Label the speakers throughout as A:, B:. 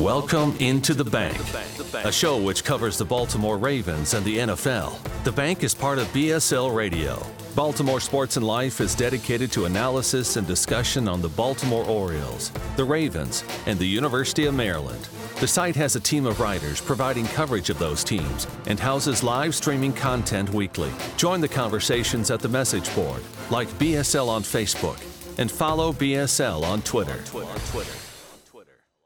A: Welcome into the bank, a show which covers the Baltimore Ravens and the NFL. The bank is part of BSL Radio. Baltimore Sports and Life is dedicated to analysis and discussion on the Baltimore Orioles, the Ravens, and the University of Maryland. The site has a team of writers providing coverage of those teams and houses live streaming content weekly. Join the conversations at the message board, like BSL on Facebook, and follow BSL on Twitter.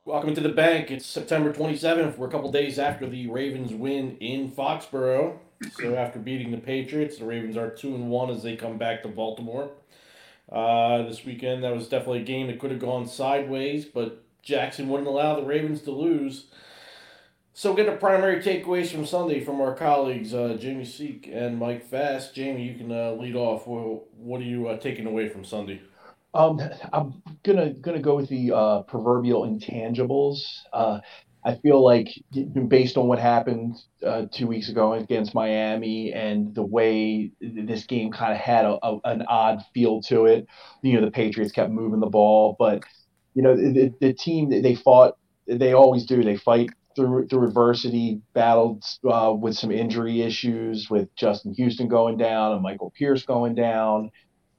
B: Welcome to the bank. It's September 27th. We're a couple days after the Ravens win in Foxborough. So after beating the Patriots, the Ravens are two and one as they come back to Baltimore. Uh, this weekend, that was definitely a game that could have gone sideways, but Jackson wouldn't allow the Ravens to lose. So get the primary takeaways from Sunday from our colleagues uh, Jamie Seek and Mike Fast. Jamie, you can uh, lead off. What, what are you uh, taking away from Sunday?
C: Um, I'm gonna gonna go with the uh, proverbial intangibles. Uh, I feel like based on what happened uh, two weeks ago against Miami and the way this game kind of had a, a, an odd feel to it, you know, the Patriots kept moving the ball, but you know, the, the team they fought, they always do. They fight through through adversity, battled uh, with some injury issues, with Justin Houston going down and Michael Pierce going down,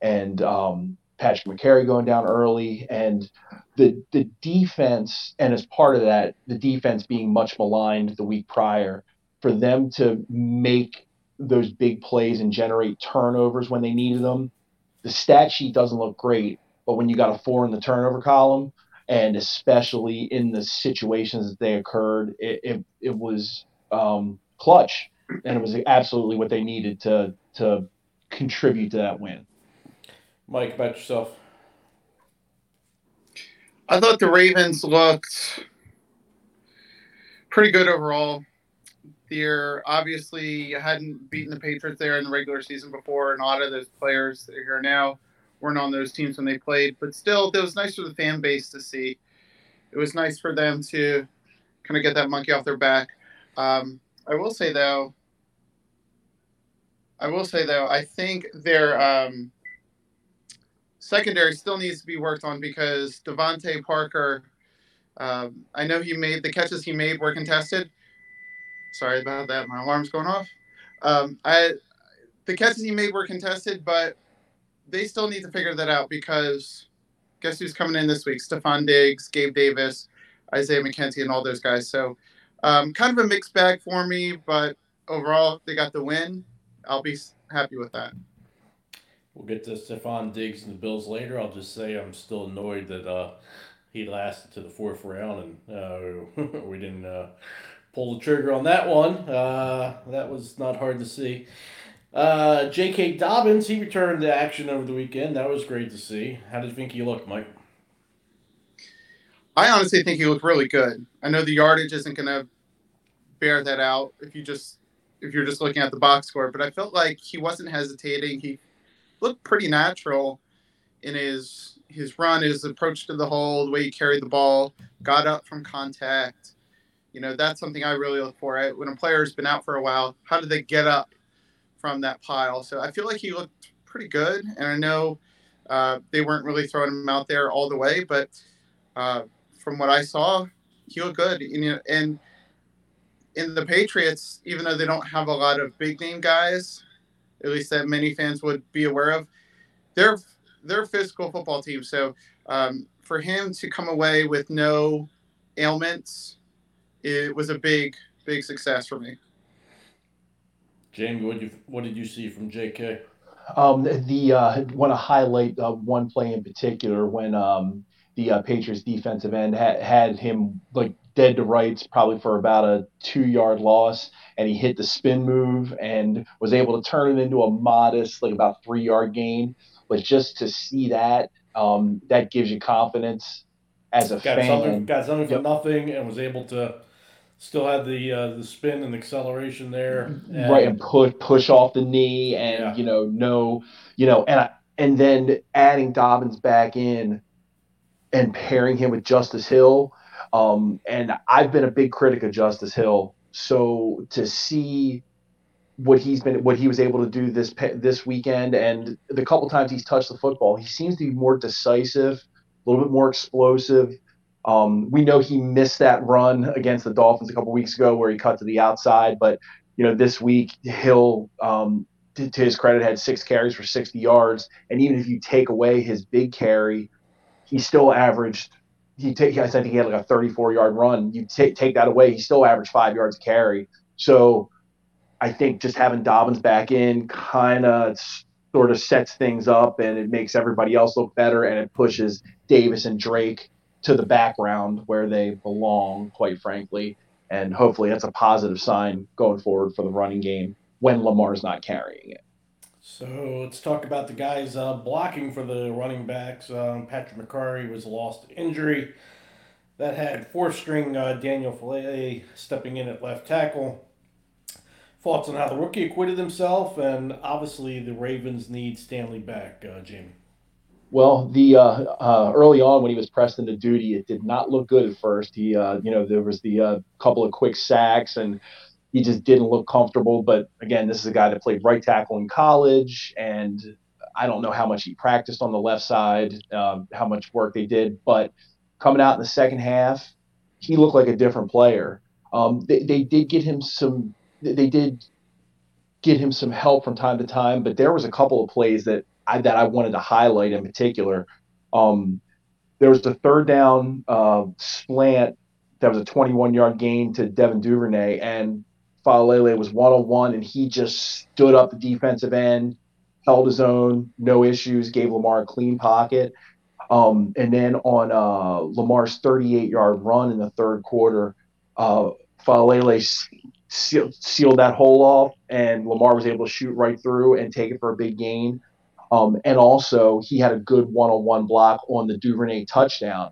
C: and um, Patrick Mekari going down early, and the the defense, and as part of that, the defense being much maligned the week prior, for them to make those big plays and generate turnovers when they needed them. The stat sheet doesn't look great, but when you got a four in the turnover column, and especially in the situations that they occurred, it it, it was um, clutch, and it was absolutely what they needed to to contribute to that win.
B: Mike, about yourself.
D: I thought the Ravens looked pretty good overall. They're obviously hadn't beaten the Patriots there in the regular season before, and a lot of those players that are here now weren't on those teams when they played. But still, it was nice for the fan base to see. It was nice for them to kind of get that monkey off their back. Um, I will say though, I will say though, I think they're um, secondary still needs to be worked on because DeVante Parker. Um, I know he made the catches he made were contested. Sorry about that. My alarm's going off. Um, I the catches he made were contested, but they still need to figure that out because guess who's coming in this week? Stefon Diggs, Gabe Davis, Isaiah McKenzie, and all those guys. So um, kind of a mixed bag for me, but overall they got the win. I'll be happy with that.
B: We'll get to Stefon Diggs and the Bills later. I'll just say I'm still annoyed that uh, he lasted to the fourth round and uh, we didn't uh, pull the trigger on that one. Uh, that was not hard to see. Uh, J.K. Dobbins, he returned to action over the weekend. That was great to see. How did you think he looked, Mike?
D: I honestly think he looked really good. I know the yardage isn't going to bear that out if you just if you're just looking at the box score, but I felt like he wasn't hesitating. He looked pretty natural in his his run, his approach to the hole, the way he carried the ball, got up from contact. You know, that's something I really look for. When a player's been out for a while, how do they get up from that pile? So I feel like he looked pretty good, and I know uh, they weren't really throwing him out there all the way, but uh, from what I saw, he looked good. And, and in the Patriots, even though they don't have a lot of big name guys, at least that many fans would be aware of. They're they're a physical football team, so um, for him to come away with no ailments, it was a big big success for me.
B: Jamie, what did you what did you see from J.K.?
C: Um, the uh, want to highlight uh, one play in particular when um, the uh, Patriots defensive end had, had him like dead to rights, probably for about a two yard loss, and he hit the spin move and was able to turn it into a modest, like about three yard gain. But just to see that, um, that gives you confidence as a
B: got
C: fan.
B: Something, got something for nothing and was able to still had the uh, the spin and acceleration there. And
C: right and push push off the knee and
B: Yeah.
C: you know no you know and I, and then adding Dobbins back in and pairing him with Justice Hill um and I've been a big critic of Justice Hill so to see what he's been what he was able to do this this weekend and the couple times he's touched the football he seems to be more decisive a little bit more explosive Um, we know he missed that run against the Dolphins a couple weeks ago where he cut to the outside, but you know this week Hill, um, to, to, his credit, had six carries for 60 yards, and even if you take away his big carry, he still averaged. He take, I think he had like a 34 yard run. You take take that away, he still averaged five yards a carry. So I think just having Dobbins back in kind of sort of sets things up and it makes everybody else look better and it pushes Davis and Drake to the background where they belong, quite frankly. And hopefully that's a positive sign going forward for the running game when Lamar's not carrying it.
B: So let's talk about the guys uh, blocking for the running backs. Um, Patrick Mekari was lost to injury. That had fourth string uh, Daniel Faalele stepping in at left tackle. Thoughts on how the rookie acquitted himself, and obviously the Ravens need Stanley back, uh, Jamie.
C: Well, the uh, uh, early on when he was pressed into duty, it did not look good at first. He, uh, you know, there was the uh, couple of quick sacks, and he just didn't look comfortable. But again, this is a guy that played right tackle in college, and I don't know how much he practiced on the left side, um, how much work they did. But coming out in the second half, he looked like a different player. Um, they, they did get him some. They did get him some help from time to time, but there was a couple of plays that I, that I wanted to highlight in particular. Um, there was the third down uh, slant that was a 21 yard gain to Devin Duvernay, and Faalele was one on one, and he just stood up the defensive end, held his own, no issues, gave Lamar a clean pocket. Um, and then on uh, Lamar's 38 yard run in the third quarter, uh, Faalele sealed, that hole off, and Lamar was able to shoot right through and take it for a big gain. Um, and also, he had a good one-on-one block on the Duvernay touchdown.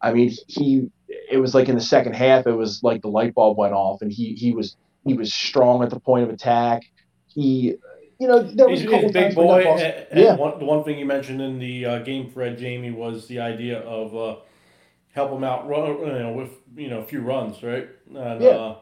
C: I mean, he it was like in the second half, it was like the light bulb went off, and he he was he was strong at the point of attack. He, you know, there was
B: he's,
C: a couple
B: big
C: boy. And,
B: and yeah. One, the one thing you mentioned in the uh, game thread, Jamie, was the idea of uh, help him out, run, you know, with you know a few runs, right? And,
C: yeah. Uh,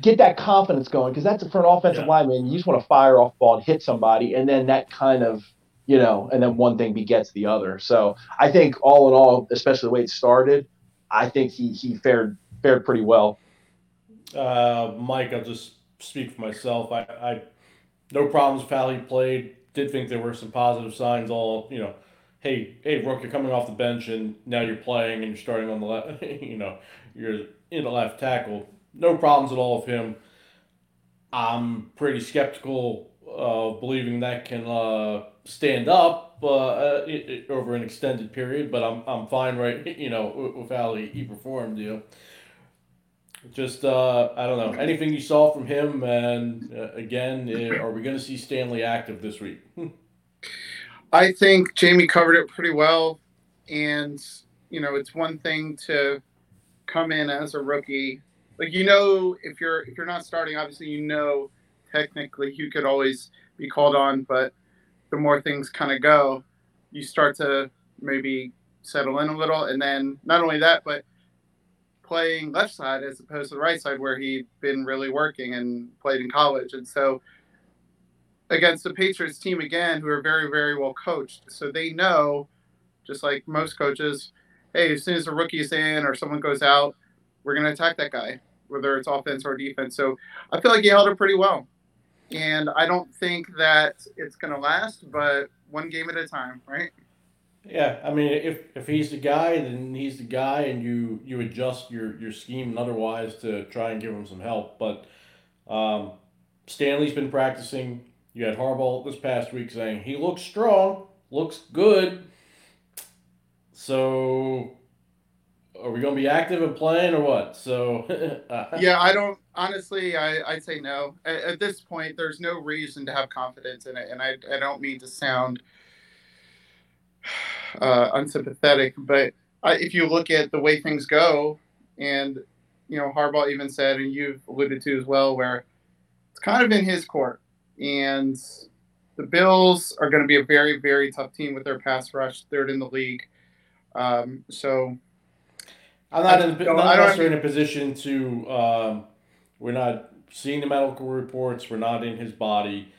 C: Get that confidence going because that's for an offensive yeah. lineman. You just want to fire off ball and hit somebody, and then that kind of you know, and then one thing begets the other. So I think all in all, especially the way it started, I think he he fared fared pretty well.
B: Uh, Mike, I'll just speak for myself. I, I no problems with how he played. Did think there were some positive signs. All you know, hey hey Rook, you're coming off the bench and now you're playing and you're starting on the left. you know, you're in the left tackle. No problems at all with him. I'm pretty skeptical of believing that can. Uh, stand up uh, it, it, over an extended period, but I'm, I'm fine right you know with how he, he performed. You know, just uh, I don't know anything you saw from him, and uh, again, eh, are we going to see Stanley active this week?
D: I think Jamie covered it pretty well, and you know it's one thing to come in as a rookie, like you know if you're if you're not starting, obviously you know technically you could always be called on, but the more things kind of go, you start to maybe settle in a little. And then not only that, but playing left side as opposed to the right side where he'd been really working and played in college. And so against the Patriots team again, who are very, very well coached. So they know, just like most coaches, hey, as soon as a rookie's in or someone goes out, we're going to attack that guy, whether it's offense or defense. So I feel like he held it pretty well and I don't think that it's going to last, but one game at a time, right?
B: Yeah, I mean, if, if he's the guy, then he's the guy, and you you adjust your your scheme and otherwise to try and give him some help. But um, Stanley's been practicing. You had Harbaugh this past week saying he looks strong, looks good. So are we going to be active and playing or what? So
D: yeah, I don't honestly. I I'd say no. At, at, this point, there's no reason to have confidence in it, and I I don't mean to sound uh, unsympathetic, but I, if you look at the way things go, and you know Harbaugh even said, and you've alluded to as well, where it's kind of in his court, and the Bills are going to be a very very tough team with their pass rush, third in the league. Um, so
B: I'm not, in, not necessarily in a position to. Um, we're not seeing the medical reports. We're not in his body.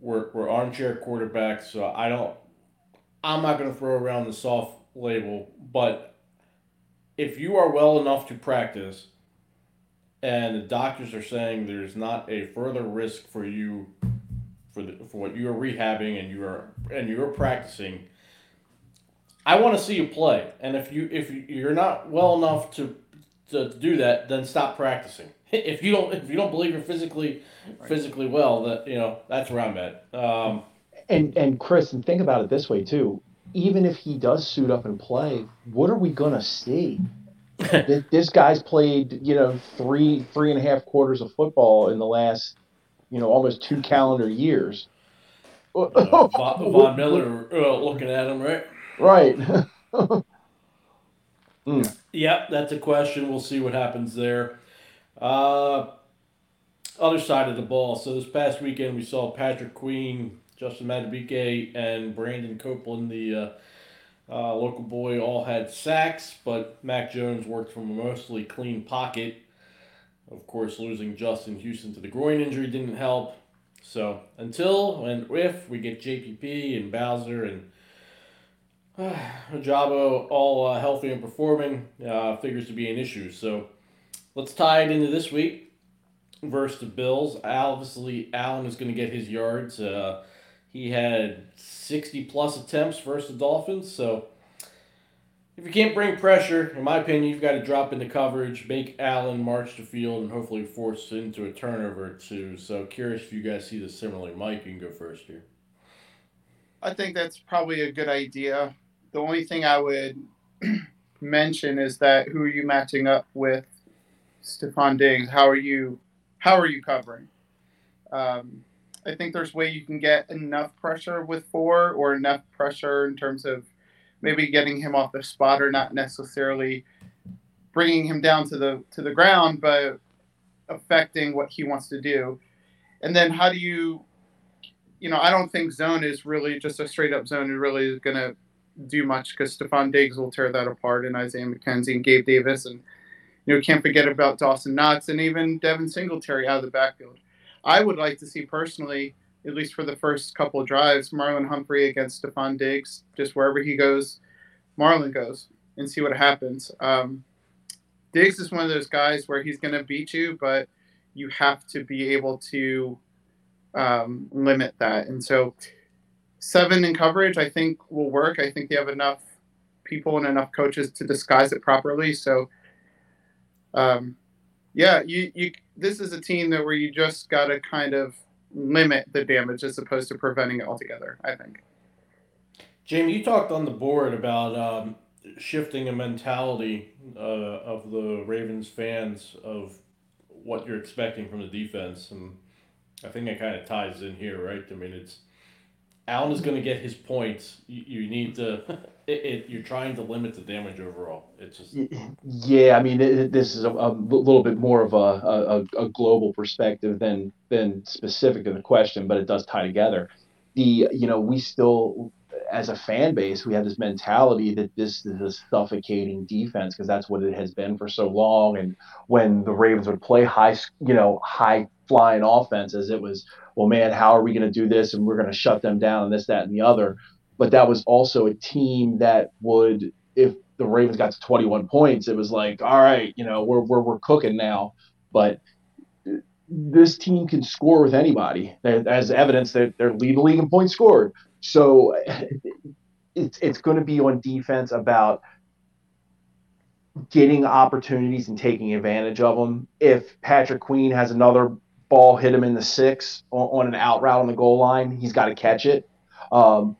B: We're, we're armchair quarterbacks. So I don't. I'm not going to throw around the soft label, but if you are well enough to practice, and the doctors are saying there's not a further risk for you for the, for what you are rehabbing and you are and you're practicing. I want to see you play, and if you if you're not well enough to to do that, then stop practicing. If you don't if you don't believe you're physically right. physically well, that you know that's where I'm at. Um,
C: and and Chris, and think about it this way too. Even if he does suit up and play, what are we gonna see? this, this guy's played, you know, three three and a half quarters of football in the last, you know, almost two calendar years.
B: Uh, Von, Von Miller uh, looking at him, right?
C: Right.
B: mm. Yep, that's a question. We'll see what happens there. Uh, other side of the ball. So this past weekend we saw Patrick Queen, Justin Madubuike, and Brandon Copeland, the uh, uh, local boy, all had sacks, but Mac Jones worked from a mostly clean pocket. Of course, losing Justin Houston to the groin injury didn't help. So until and if we get JPP and Bowser and uh, Ojabo all uh, healthy and performing, uh, figures to be an issue. So let's tie it into this week versus the Bills. Obviously, Allen is going to get his yards. Uh, he had 60 plus attempts versus the Dolphins. So if you can't bring pressure, in my opinion, you've got to drop into coverage, make Allen march the field, and hopefully force into a turnover or two. So curious if you guys see this similarly. Mike, you can go first here.
D: I think that's probably a good idea. The only thing I would mention is that who are you matching up with Stefon Diggs? How are you how are you covering? Um, I think there's way you can get enough pressure with four or enough pressure in terms of maybe getting him off the spot or not necessarily bringing him down to the to the ground, but affecting what he wants to do. And then how do you, you know, I don't think zone is really just a straight up zone It really is going to do much because Stefon Diggs will tear that apart and Isaiah McKenzie and Gabe Davis and you know can't forget about Dawson Knox and even Devin Singletary out of the backfield. I would like to see personally, at least for the first couple of drives, Marlon Humphrey against Stefon Diggs, just wherever he goes, Marlon goes, and see what happens. Um, Diggs is one of those guys where he's going to beat you, but you have to be able to um, limit that. And so, seven in coverage, I think, will work. I think they have enough people and enough coaches to disguise it properly. So, um, yeah, you, you this is a team that where you just got to kind of limit the damage as opposed to preventing it altogether. I think.
B: Jamie, you talked on the board about um, shifting a mentality uh, of the Ravens fans of what you're expecting from the defense, and I think that kind of ties in here, right? I mean, it's Allen is going to get his points. You, you need to. It, it, you're trying to limit the damage overall. It's just.
C: Yeah, I mean, it, this is a, a, little bit more of a, a, a global perspective than than specific to the question, but it does tie together. The you know we still as a fan base we have this mentality that this is a suffocating defense because that's what it has been for so long. And when the Ravens would play high, you know, high flying offenses, it was well, man, how are we going to do this? And we're going to shut them down and this, that, and the other. But that was also a team that would, if the Ravens got to 21 points, it was like, all right, you know, we're, we're, we're cooking now. But this team can score with anybody. As evidence that they're leading the league in points scored. So it's, it's going to be on defense about getting opportunities and taking advantage of them. If Patrick Queen has another ball hit him in the six on, on an out route on the goal line, he's got to catch it. Um,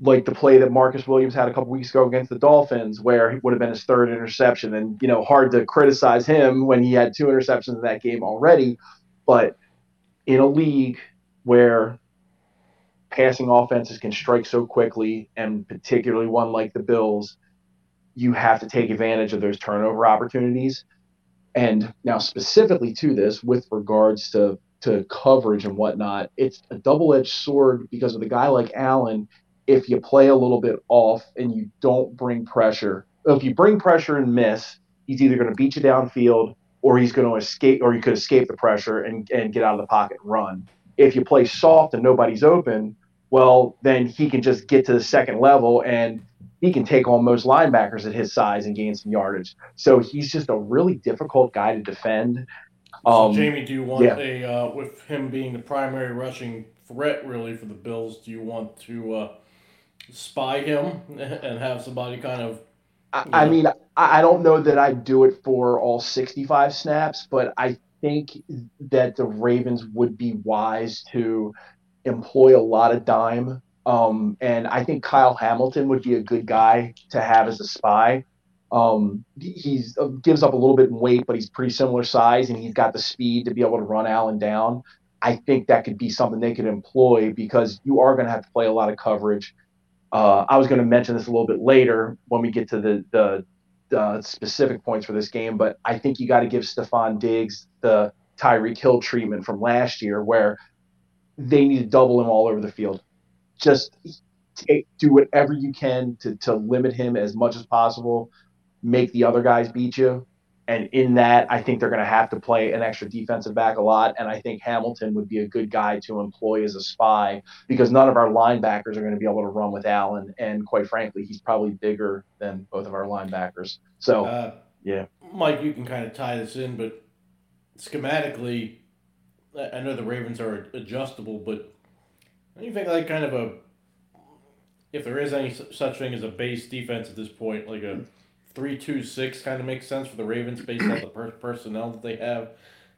C: like the play that Marcus Williams had a couple weeks ago against the Dolphins, where it would have been his third interception. And, you know, hard to criticize him when he had two interceptions in that game already. But in a league where passing offenses can strike so quickly, and particularly one like the Bills, you have to take advantage of those turnover opportunities. And now, specifically to this, with regards to to coverage and whatnot, it's a double edged sword because with a guy like Allen, if you play a little bit off and you don't bring pressure, if you bring pressure and miss, he's either going to beat you downfield or he's going to escape, or you could escape the pressure and, and get out of the pocket and run. If you play soft and nobody's open, well, then he can just get to the second level and he can take on most linebackers at his size and gain some yardage. So he's just a really difficult guy to defend.
B: Um, so Jamie, do you want yeah. a uh, with him being the primary rushing threat really for the Bills? Do you want to uh, spy him and have somebody kind of?
C: I, I mean, I don't know that I'd do it for all 65 snaps, but I think that the Ravens would be wise to employ a lot of dime. Um, and I think Kyle Hamilton would be a good guy to have as a spy. Um, he's uh, gives up a little bit in weight, but he's pretty similar size, and he's got the speed to be able to run Allen down. I think that could be something they could employ because you are going to have to play a lot of coverage. Uh, I was going to mention this a little bit later when we get to the, the, the specific points for this game, but I think you got to give Stefon Diggs the Tyreek Hill treatment from last year, where they need to double him all over the field. Just take, do whatever you can to, to limit him as much as possible make the other guys beat you. And in that, I think they're going to have to play an extra defensive back a lot. And I think Hamilton would be a good guy to employ as a spy because none of our linebackers are going to be able to run with Allen. And quite frankly, he's probably bigger than both of our linebackers. So, uh, yeah.
B: Mike, you can kind of tie this in, but schematically, I know the Ravens are adjustable, but do you think like kind of a, if there is any such thing as a base defense at this point, like a three two six kind of makes sense for the Ravens based on the per- personnel that they have.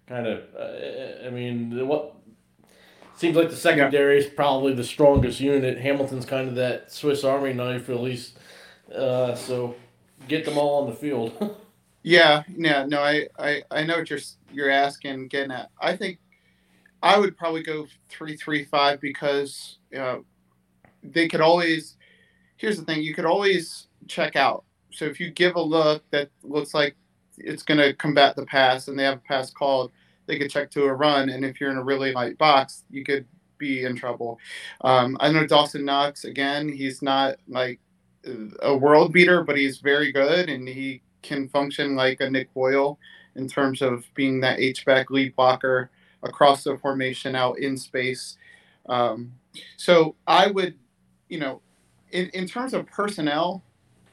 B: Kind of, uh, I mean, what seems like the secondary is probably the strongest unit. Hamilton's kind of that Swiss Army knife, at least. Uh, so get them all on the field.
D: yeah, yeah, no, I, I, I know what you're you're asking, getting at. I think I would probably go three three five because they could always. Here's the thing: you could always check out so if you give a look that looks like it's going to combat the pass and they have a pass called, they could check to a run. And if you're in a really light box, you could be in trouble. Um, I know Dawson Knox, again, he's not like a world beater, but he's very good and he can function like a Nick Boyle in terms of being that H-back lead blocker across the formation out in space. Um, so I would, you know, in, in terms of personnel,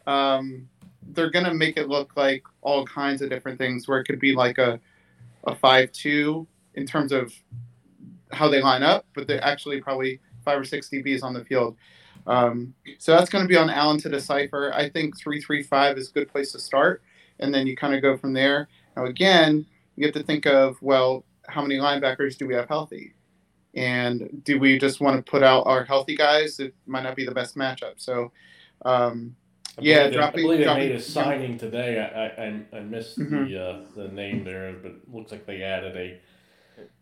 D: um, they're gonna make it look like all kinds of different things where it could be like a a five two in terms of how they line up, but they're actually probably five or six DBs on the field. Um, so that's going to be on Allen to decipher. I think three three five is a good place to start, and then you kind of go from there. Now again, you have to think of well, how many linebackers do we have healthy? And do we just want to put out our healthy guys? It might not be the best matchup. So um,
B: I yeah, dropping. I believe they made a signing today. I I, I missed mm-hmm. the uh, the name there, but it looks like they added a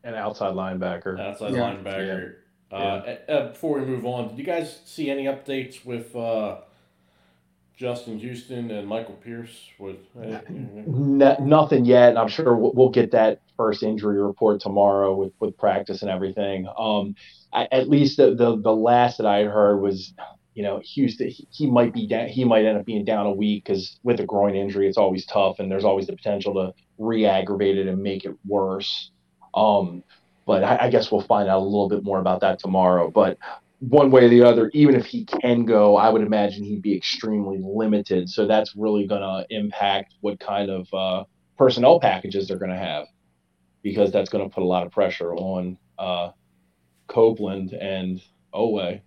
C: an outside linebacker.
B: Outside yeah. linebacker. Yeah. Uh, yeah. Uh, before we move on, did you guys see any updates with uh, Justin Houston and Michael Pierce? With uh,
C: nothing yet. I'm sure we'll get that first injury report tomorrow with, with practice and everything. Um, I, at least the, the the last that I heard was you know, Houston, he might be down, he might end up being down a week because with a groin injury, it's always tough, and there's always the potential to re-aggravate it and make it worse. Um, but I, I, guess we'll find out a little bit more about that tomorrow. But one way or the other, even if he can go, I would imagine he'd be extremely limited. So that's really going to impact what kind of uh, personnel packages they're going to have, because that's going to put a lot of pressure on uh, Copeland and Oweh.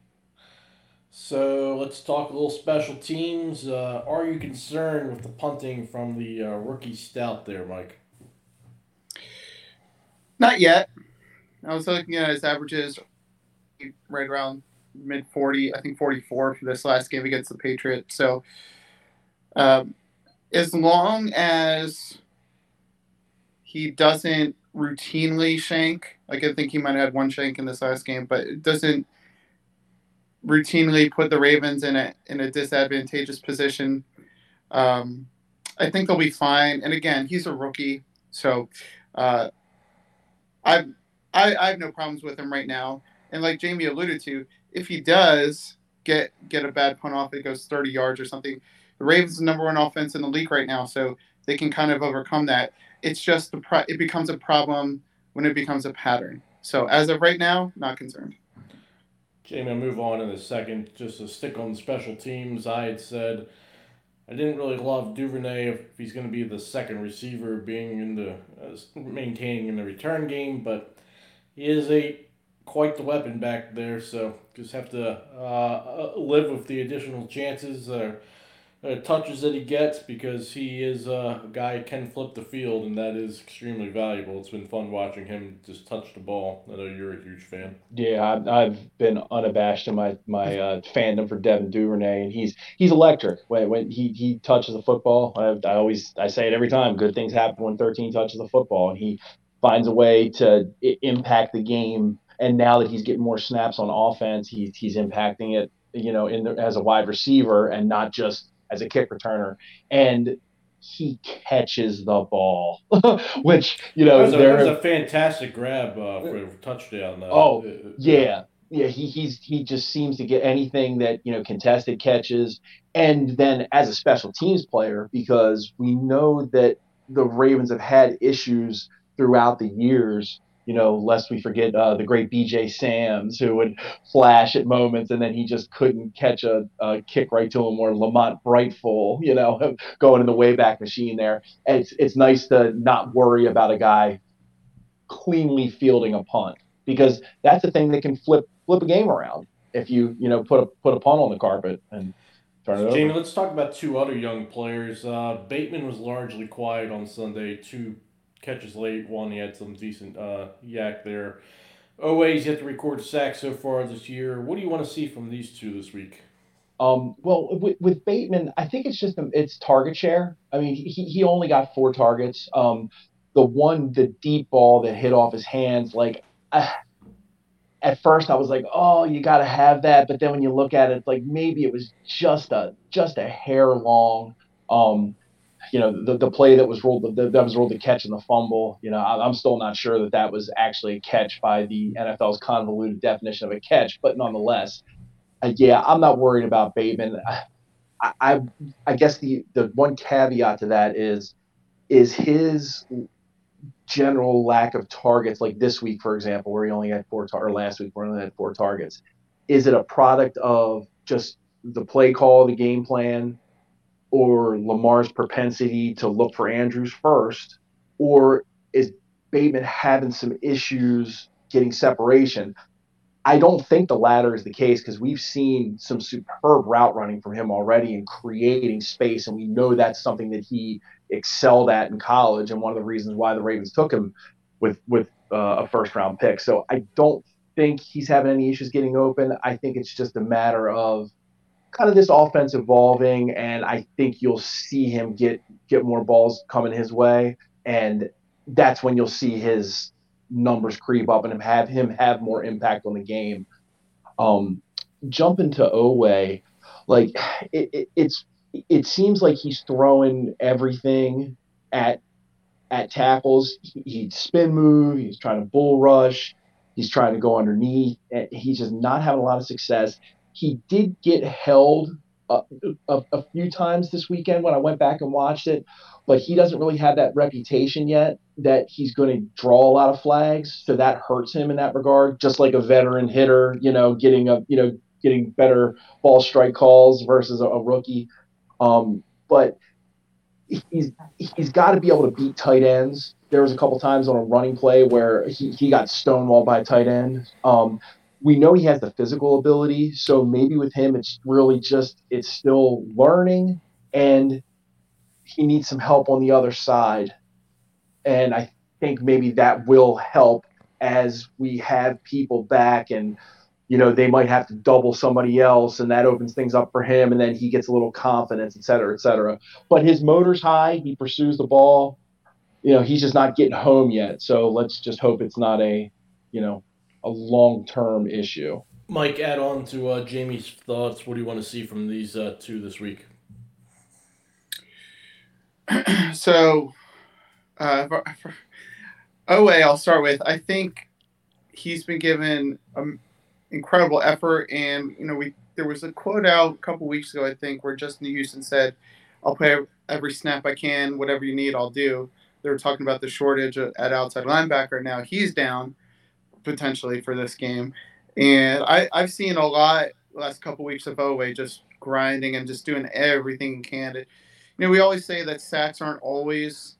B: So let's talk a little special teams. Uh, are you concerned with the punting from the uh, rookie Stout there, Mike?
D: Not yet. I was looking at his averages right around mid 40, I think 44 for this last game against the Patriots. So um, as long as he doesn't routinely shank, like I think he might have had one shank in this last game, but it doesn't – routinely put the Ravens in a in a disadvantageous position. Um, I think they'll be fine. And again, he's a rookie, so uh, I, I I have no problems with him right now. And like Jamie alluded to, if he does get get a bad punt off, it goes 30 yards or something. The Ravens' are the number one offense in the league right now, so they can kind of overcome that. It's just the pro- it becomes a problem when it becomes a pattern. So as of right now, not concerned.
B: Jamie, I'll move on in a second. Just to stick on special teams, I had said I didn't really love Duvernay if he's going to be the second receiver, being in the uh, maintaining in the return game, but he is a quite the weapon back there. So just have to uh, uh live with the additional chances. or uh, touches that he gets because he is a guy can flip the field, and that is extremely valuable. It's been fun watching him just touch the ball. I know you're a huge fan.
C: Yeah, I've, I've been unabashed in my my uh, fandom for Devin Duvernay, and he's he's electric. When when he he touches the football, I, I always I say it every time. Good things happen when 13 touches the football, and he finds a way to impact the game. And now that he's getting more snaps on offense, he's he's impacting it. You know, in the, as a wide receiver, and not just as a kick returner, and he catches the ball, which you know
B: that was, a, that was a fantastic grab uh, for a touchdown. Uh,
C: oh yeah, yeah. He he's he just seems to get anything that you know contested catches, and then as a special teams player, because we know that the Ravens have had issues throughout the years you know, lest we forget uh, the great BJ Sams, who would flash at moments and then he just couldn't catch a, a kick right to him, or Lamont Brightful, you know, going in the Wayback Machine there. And it's, it's nice to not worry about a guy cleanly fielding a punt because that's the thing that can flip flip a game around if you you know put a put a punt on the carpet and turn it
B: Jamie, over. let's talk about two other young players. Uh, Bateman was largely quiet on Sunday. Two catches late. One, he had some decent uh, YAC there. Oweh's yet to record sacks so far this year. What do you want to see from these two this week?
C: Um, well, with, with Bateman, I think it's just it's target share. I mean, he, he only got four targets. Um, the one, the deep ball that hit off his hands, like uh, at first I was like, oh, you got to have that. But then when you look at it, like maybe it was just a just a hair long. Um, you know, the, the play that was ruled the, that was ruled the catch and the fumble. You know, I, am still not sure that that was actually a catch by the NFL's convoluted definition of a catch, but nonetheless, uh, yeah, I'm not worried about Bateman. I, I, I guess the the one caveat to that is is his general lack of targets, like this week, for example, where he only had four tar- or last week where he only had four targets. Is it a product of just the play call, the game plan? Or Lamar's propensity to look for Andrews first, or is Bateman having some issues getting separation? I don't think the latter is the case because we've seen some superb route running from him already and creating space, and we know that's something that he excelled at in college, and one of the reasons why the Ravens took him with with uh, a first round pick. So I don't think he's having any issues getting open. I think it's just a matter of kind of this offense evolving, and I think you'll see him get get more balls coming his way, and that's when you'll see his numbers creep up and have him have more impact on the game. Um, jumping to Oweh, like it, it, it's it seems like he's throwing everything at at tackles. He, he'd spin move. He's trying to bull rush. He's trying to go underneath. He's just not having a lot of success. He did get held a, a, a, few times this weekend when I went back and watched it, but he doesn't really have that reputation yet that he's going to draw a lot of flags. So that hurts him in that regard, just like a veteran hitter, you know, getting a, you know, getting better ball strike calls versus a, a rookie. Um, but he's he's got to be able to beat tight ends. There was a couple times on a running play where he, he got stonewalled by a tight end. Um, we know he has the physical ability, so maybe with him it's really just it's still learning and he needs some help on the other side. And I think maybe that will help as we have people back and you know they might have to double somebody else and that opens things up for him and then he gets a little confidence et cetera et cetera but his motor's high he pursues the ball you know he's just not getting home yet so let's just hope it's not a you know a long term issue.
B: Mike, add on to uh, Jamie's thoughts. What do you want to see from these uh, two this week?
D: so, uh, for, for Oweh, I'll start with. I think he's been given um, incredible effort, and you know, we there was a quote out a couple weeks ago, I think, where Justin Houston said, "I'll play every snap I can. Whatever you need, I'll do." They were talking about the shortage at outside linebacker. Now he's down potentially for this game. And I, I've seen a lot last couple weeks of Oweh just grinding and just doing everything he can. You know, we always say that sacks aren't always,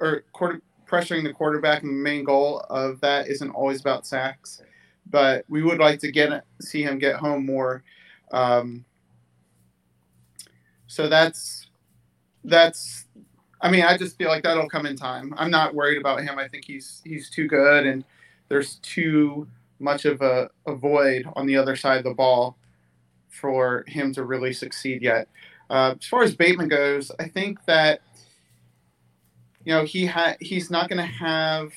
D: or quarter, pressuring the quarterback and the main goal of that isn't always about sacks, but we would like to get see him get home more. Um, so that's that's. I mean, I just feel like that'll come in time. I'm not worried about him. I think he's he's too good, and there's too much of a, a void on the other side of the ball for him to really succeed yet. Uh, as far as Bateman goes, I think that you know he ha- he's not going to have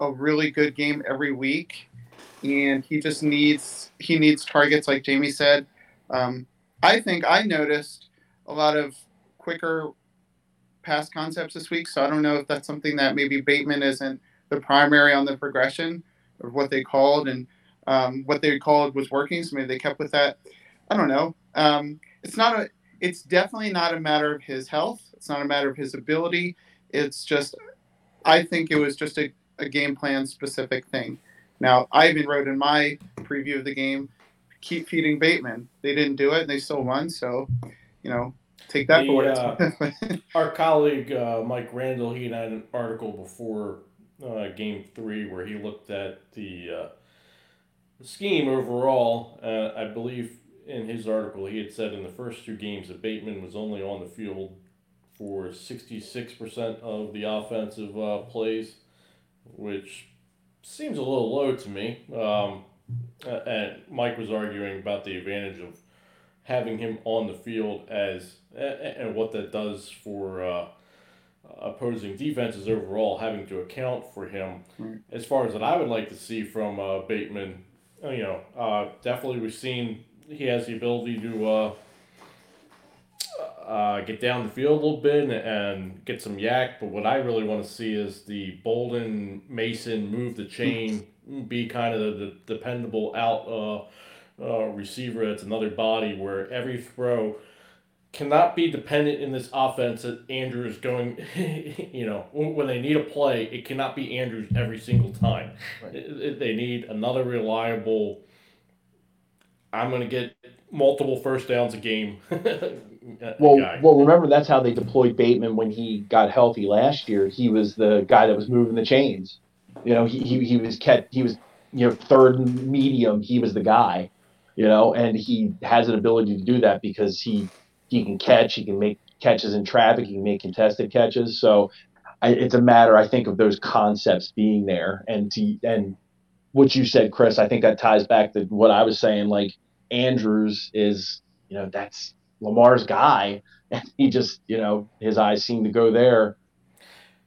D: a really good game every week, and he just needs he needs targets like Jamie said. Um, I think I noticed a lot of quicker pass concepts this week, so I don't know if that's something that maybe Bateman isn't the primary on the progression of what they called and um, what they called was working, so maybe they kept with that. I don't know. Um, it's not a. It's definitely not a matter of his health. It's not a matter of his ability. It's just, I think it was just a, a game plan specific thing. Now, I even wrote in my preview of the game, keep feeding Bateman. They didn't do it, and they still won. So, you know, take that the, for
B: what uh, Our colleague uh, Mike Randall, he had an article before uh, Game Three where he looked at the uh, scheme overall. Uh, I believe in his article, he had said in the first two games that Bateman was only on the field for 66% of the offensive uh, plays, which seems a little low to me. Um, and Mike was arguing about the advantage of having him on the field as and what that does for uh, opposing defenses overall, having to account for him. As far as that, I would like to see from uh, Bateman, you know, uh, definitely we've seen he has the ability to uh, uh, get down the field a little bit and, and, get some YAC. But what I really want to see is the Boldin Mason move the chain, be kind of the, the dependable out uh, uh, receiver. It's another body where every throw cannot be dependent in this offense that Andrews going, you know, when they need a play, it cannot be Andrews every single time. Right. They need another reliable I'm going to get multiple first downs a game.
C: well, guy. well, remember that's how they deployed Bateman when he got healthy last year. He was the guy that was moving the chains. You know, he he, he was kept he was you know third medium. He was the guy. You know, and he has an ability to do that because he he can catch. He can make catches in traffic. He can make contested catches. So I, it's a matter, I think, of those concepts being there and to and what you said, Chris. I think that ties back to what I was saying. Like Andrews is, you know, that's Lamar's guy, and he just, you know, his eyes seem to go there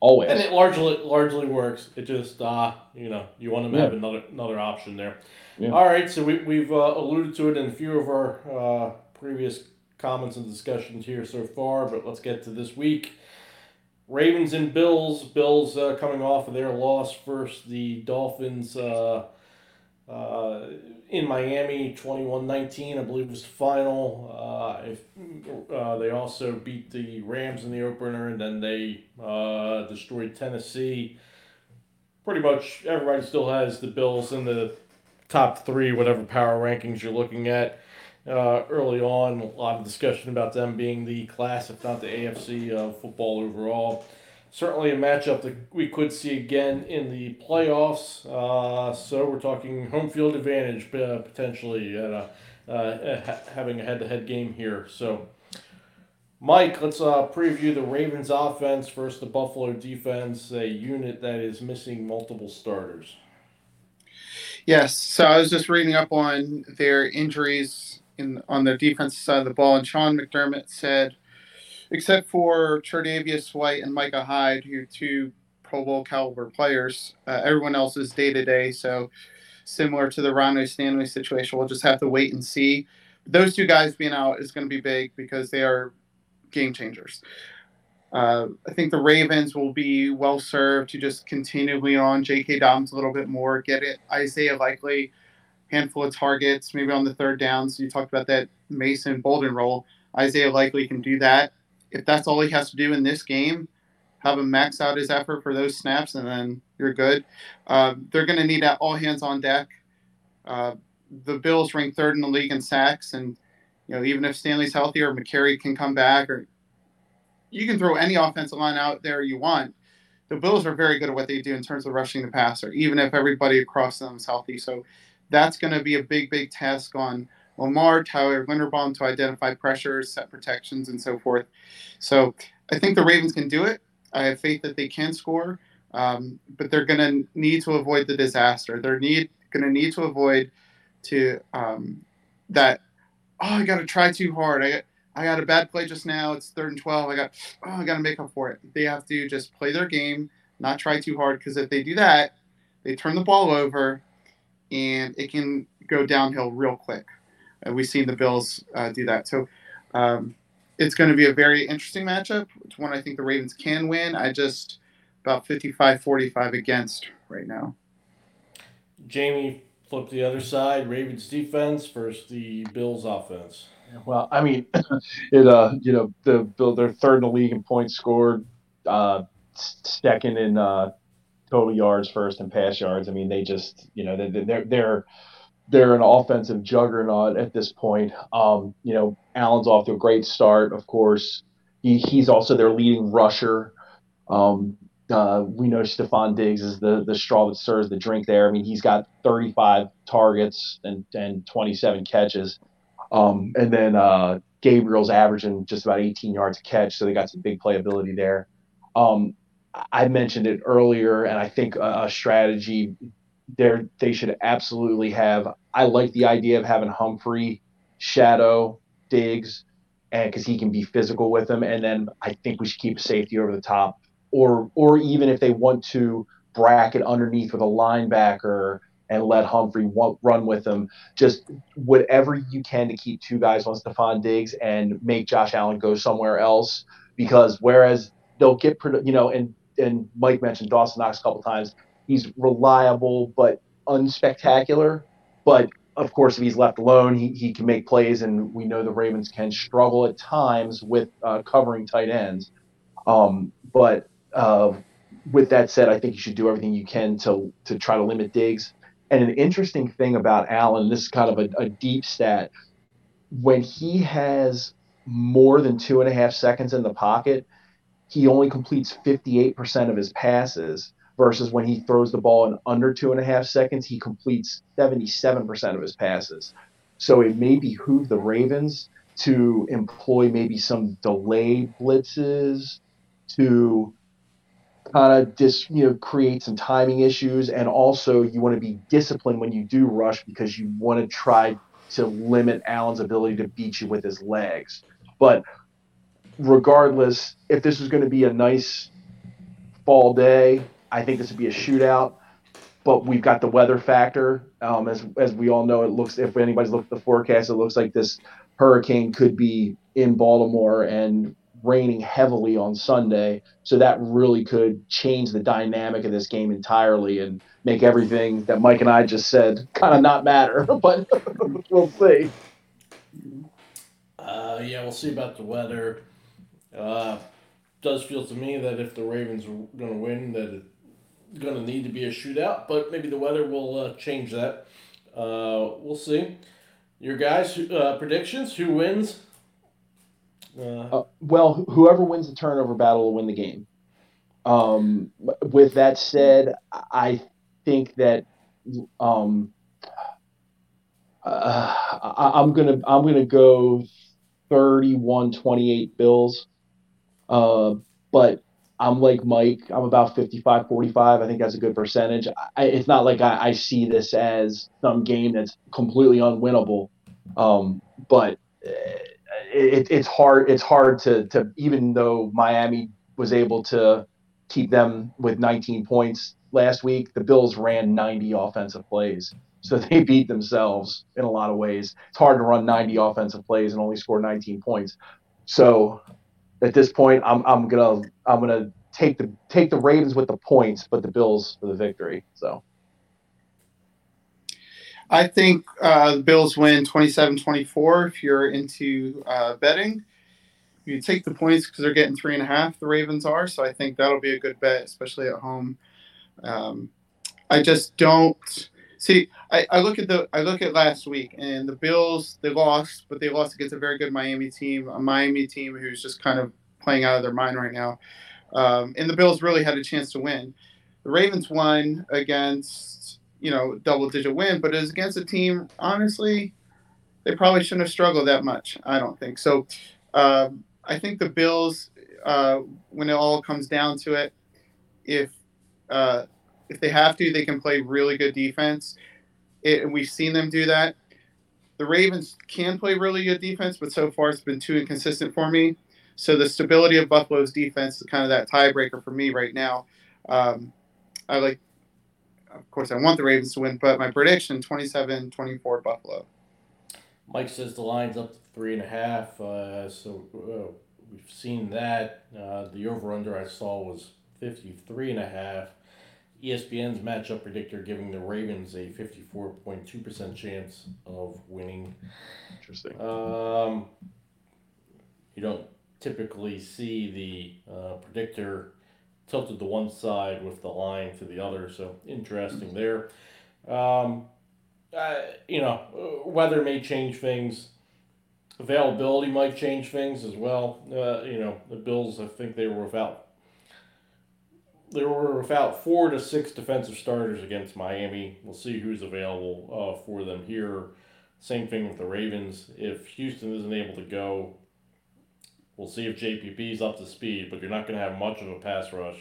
C: always.
B: And it largely largely works. It just, uh, you know, you want him to yeah. have another another option there. Yeah. All right, so we, we've uh, alluded to it in a few of our uh, previous comments and discussions here so far, but let's get to this week. Ravens and Bills. Bills uh, coming off of their loss first. The Dolphins uh, uh, in Miami, 21-19, I believe was the final. Uh, if, uh, they also beat the Rams in the opener, and then they uh, destroyed Tennessee. Pretty much everybody still has the Bills in the top three, whatever power rankings you're looking at. Uh, early on, a lot of discussion about them being the class, if not the AFC uh, football overall certainly a matchup that we could see again in the playoffs. Uh, so we're talking home field advantage uh, potentially at a, uh, having a head-to-head game here. So, Mike, let's uh, preview the Ravens offense versus the Buffalo defense, a unit that is missing multiple starters.
D: Yes, so I was just reading up on their injuries in on the defensive side of the ball, and Sean McDermott said – except for Tre'Davious White and Micah Hyde, who are two Pro Bowl caliber players. Uh, everyone else is day to day, so similar to the Ronnie Stanley situation, we'll just have to wait and see. Those two guys being out is going to be big because they are game changers. Uh, I think the Ravens will be well served to just continually on J.K. Dobbins a little bit more, get it Isaiah Likely handful of targets, maybe on the third downs. You talked about that Mason Boldin role. Isaiah Likely can do that if that's all he has to do in this game, have him max out his effort for those snaps, and then you're good. Uh, they're going to need that all hands on deck Uh, the Bills rank third in the league in sacks, and you know even if Stanley's healthy or Mekari can come back, or you can throw any offensive line out there you want. The Bills are very good at what they do in terms of rushing the passer, even if everybody across them is healthy. So that's going to be a big, big task on Lamar, Tyler Linderbaum to identify pressures, set protections, and so forth. So I think the Ravens can do it. I have faith that they can score, um, but they're going to need to avoid the disaster. They're need going to need to avoid to um, that. Oh, I got to try too hard. I got I got a bad play just now. It's third and twelve. I got oh, I got to make up for it. They have to just play their game, not try too hard. Because if they do that, they turn the ball over, and it can go downhill real quick. And we've seen the Bills uh, do that. So um, it's going to be a very interesting matchup. It's one I think the Ravens can win. I just about 55-45 against right now.
B: Jamie flip the other side. Ravens defense versus the Bills offense.
C: Well, I mean, it uh, you know, the Bill they're third in the league in points scored, uh, second in uh, total yards, first and pass yards. I mean, they just you know they, they're they're they're an offensive juggernaut at this point. Um, you know, Allen's off to a great start, of course. He, he's also their leading rusher. Um, uh, we know Stefon Diggs is the the straw that stirs the drink there. I mean, he's got 35 targets and and 27 catches. Um, and then uh, Gabriel's averaging just about 18 yards a catch, so they got some big playability there. Um, I mentioned it earlier, and I think a, strategy there they should absolutely have. I like the idea of having Humphrey shadow Diggs, and because he can be physical with them, and then I think we should keep safety over the top, or or even if they want to bracket underneath with a linebacker and let Humphrey run with them. Just whatever you can to keep two guys on Stefon Diggs and make Josh Allen go somewhere else. Because whereas they'll get, you know, and and Mike mentioned Dawson Knox a couple times. He's reliable but unspectacular. But of course, if he's left alone, he, he can make plays, and we know the Ravens can struggle at times with uh, covering tight ends. Um, but uh, with that said, I think you should do everything you can to to try to limit Diggs. And an interesting thing about Allen, this is kind of a, a deep stat, when he has more than two and a half seconds in the pocket, he only completes 58% of his passes versus when he throws the ball in under two and a half seconds, he completes 77% of his passes. So it may behoove the Ravens to employ maybe some delayed blitzes to kind of just you know create some timing issues and also you want to be disciplined when you do rush because you want to try to limit Allen's ability to beat you with his legs. But regardless, if this is going to be a nice fall day, I think this would be a shootout. But we've got the weather factor. Um, as as we all know, it looks if anybody's looked at the forecast, it looks like this hurricane could be in Baltimore and raining heavily on Sunday. So that really could change the dynamic of this game entirely and make everything that Mike and I just said kind of not matter. but we'll see.
B: Uh, yeah, we'll see about the weather. Uh, does feel to me that if the Ravens are going to win, that it's going to need to be a shootout. But maybe the weather will uh, change that. Uh, we'll see. Your guys' uh, predictions: Who wins?
C: Uh, well, whoever wins the turnover battle will win the game. Um, with that said, I think that um, uh, I, am gonna I'm gonna go 31-28 Bills. Uh, but I'm like Mike. I'm about 55 45. I think that's a good percentage. I, it's not like I, I, see this as some game that's completely unwinnable. Um, but uh, it, it's hard. It's hard to to even though Miami was able to keep them with 19 points last week, the Bills ran 90 offensive plays, so they beat themselves in a lot of ways. It's hard to run 90 offensive plays and only score 19 points. So at this point, I'm I'm gonna I'm gonna take the take the Ravens with the points, but the Bills for the victory. So.
D: I think uh, the Bills win 27 24 if you're into uh, betting. You take the points because they're getting three and a half, the Ravens are. So I think that'll be a good bet, especially at home. Um, I just don't See, I, I look at the I look at last week and the Bills they lost, but they lost against a very good Miami team, a Miami team who's just kind of playing out of their mind right now. Um, and the Bills really had a chance to win. The Ravens won against you know double digit win, but it was against a team honestly they probably shouldn't have struggled that much. I don't think so. Um, I think the Bills, uh, when it all comes down to it, if uh, if they have to, they can play really good defense. It, and we've seen them do that. The Ravens can play really good defense, but so far it's been too inconsistent for me. So the stability of Buffalo's defense is kind of that tiebreaker for me right now. Um, I like, of course, I want the Ravens to win, but my prediction 27 24 Buffalo.
B: Mike says the line's up to three and a half. Uh, so uh, we've seen that. Uh, the over under I saw was 53 and a half. ESPN's matchup predictor giving the Ravens a 54.2% chance of winning.
C: Interesting.
B: Um, you don't typically see the uh, predictor tilted to one side with the line to the other, so interesting there. Um, uh, you know, weather may change things. Availability might change things as well. Uh, you know, the Bills, I think they were without they were without four to six defensive starters against Miami. We'll see who's available uh, for them here. Same thing with the Ravens. If Houston isn't able to go, we'll see if JPP is up to speed, but you're not going to have much of a pass rush.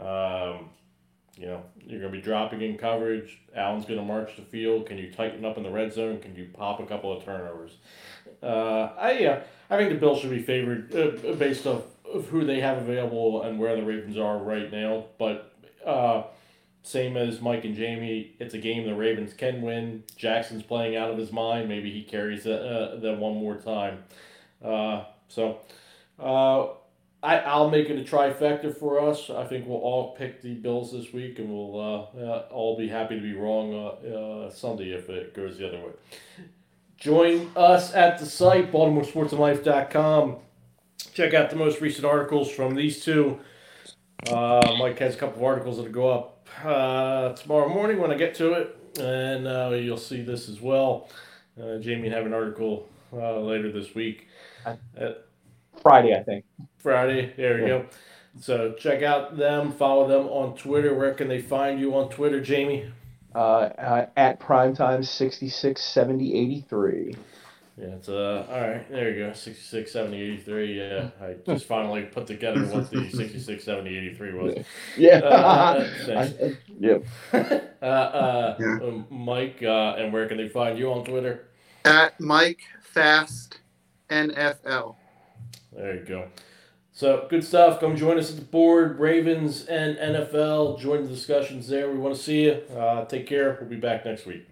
B: Um, you know, you're going to be dropping in coverage. Allen's going to march the field. Can you tighten up in the red zone? Can you pop a couple of turnovers? Uh, I yeah, I think the Bills should be favored uh, based off of who they have available and where the Ravens are right now. But uh, same as Mike and Jamie, it's a game the Ravens can win. Jackson's playing out of his mind. Maybe he carries that, uh, that one more time. Uh, so uh, I, I'll make it a trifecta for us. I think we'll all pick the Bills this week, and we'll uh, uh, all be happy to be wrong uh, uh, Sunday if it goes the other way. Join us at the site, BaltimoreSportsAndLife.com. Check out the most recent articles from these two. Uh, Mike has a couple of articles that'll go up uh, tomorrow morning when I get to it, and uh, you'll see this as well. Uh, Jamie have an article uh, later this week.
C: Friday, I think.
B: Friday. There you go. So check out them. Follow them on Twitter. Where can they find you on Twitter, Jamie?
C: Uh, uh, at primetime 66 70 83.
B: Yeah, it's uh all right. There you go. 66, 70, 83. Yeah, I just finally put together what the 66, 70, 83 was.
C: Yeah.
B: Uh,
C: I- yep.
B: Uh, uh,
D: Yeah.
B: um, Mike, uh, and where can they find you on Twitter?
D: At Mike Fast NFL.
B: There you go. So good stuff. Come join us at the board, Ravens and NFL. Join the discussions there. We want to see you. Uh, take care. We'll be back next week.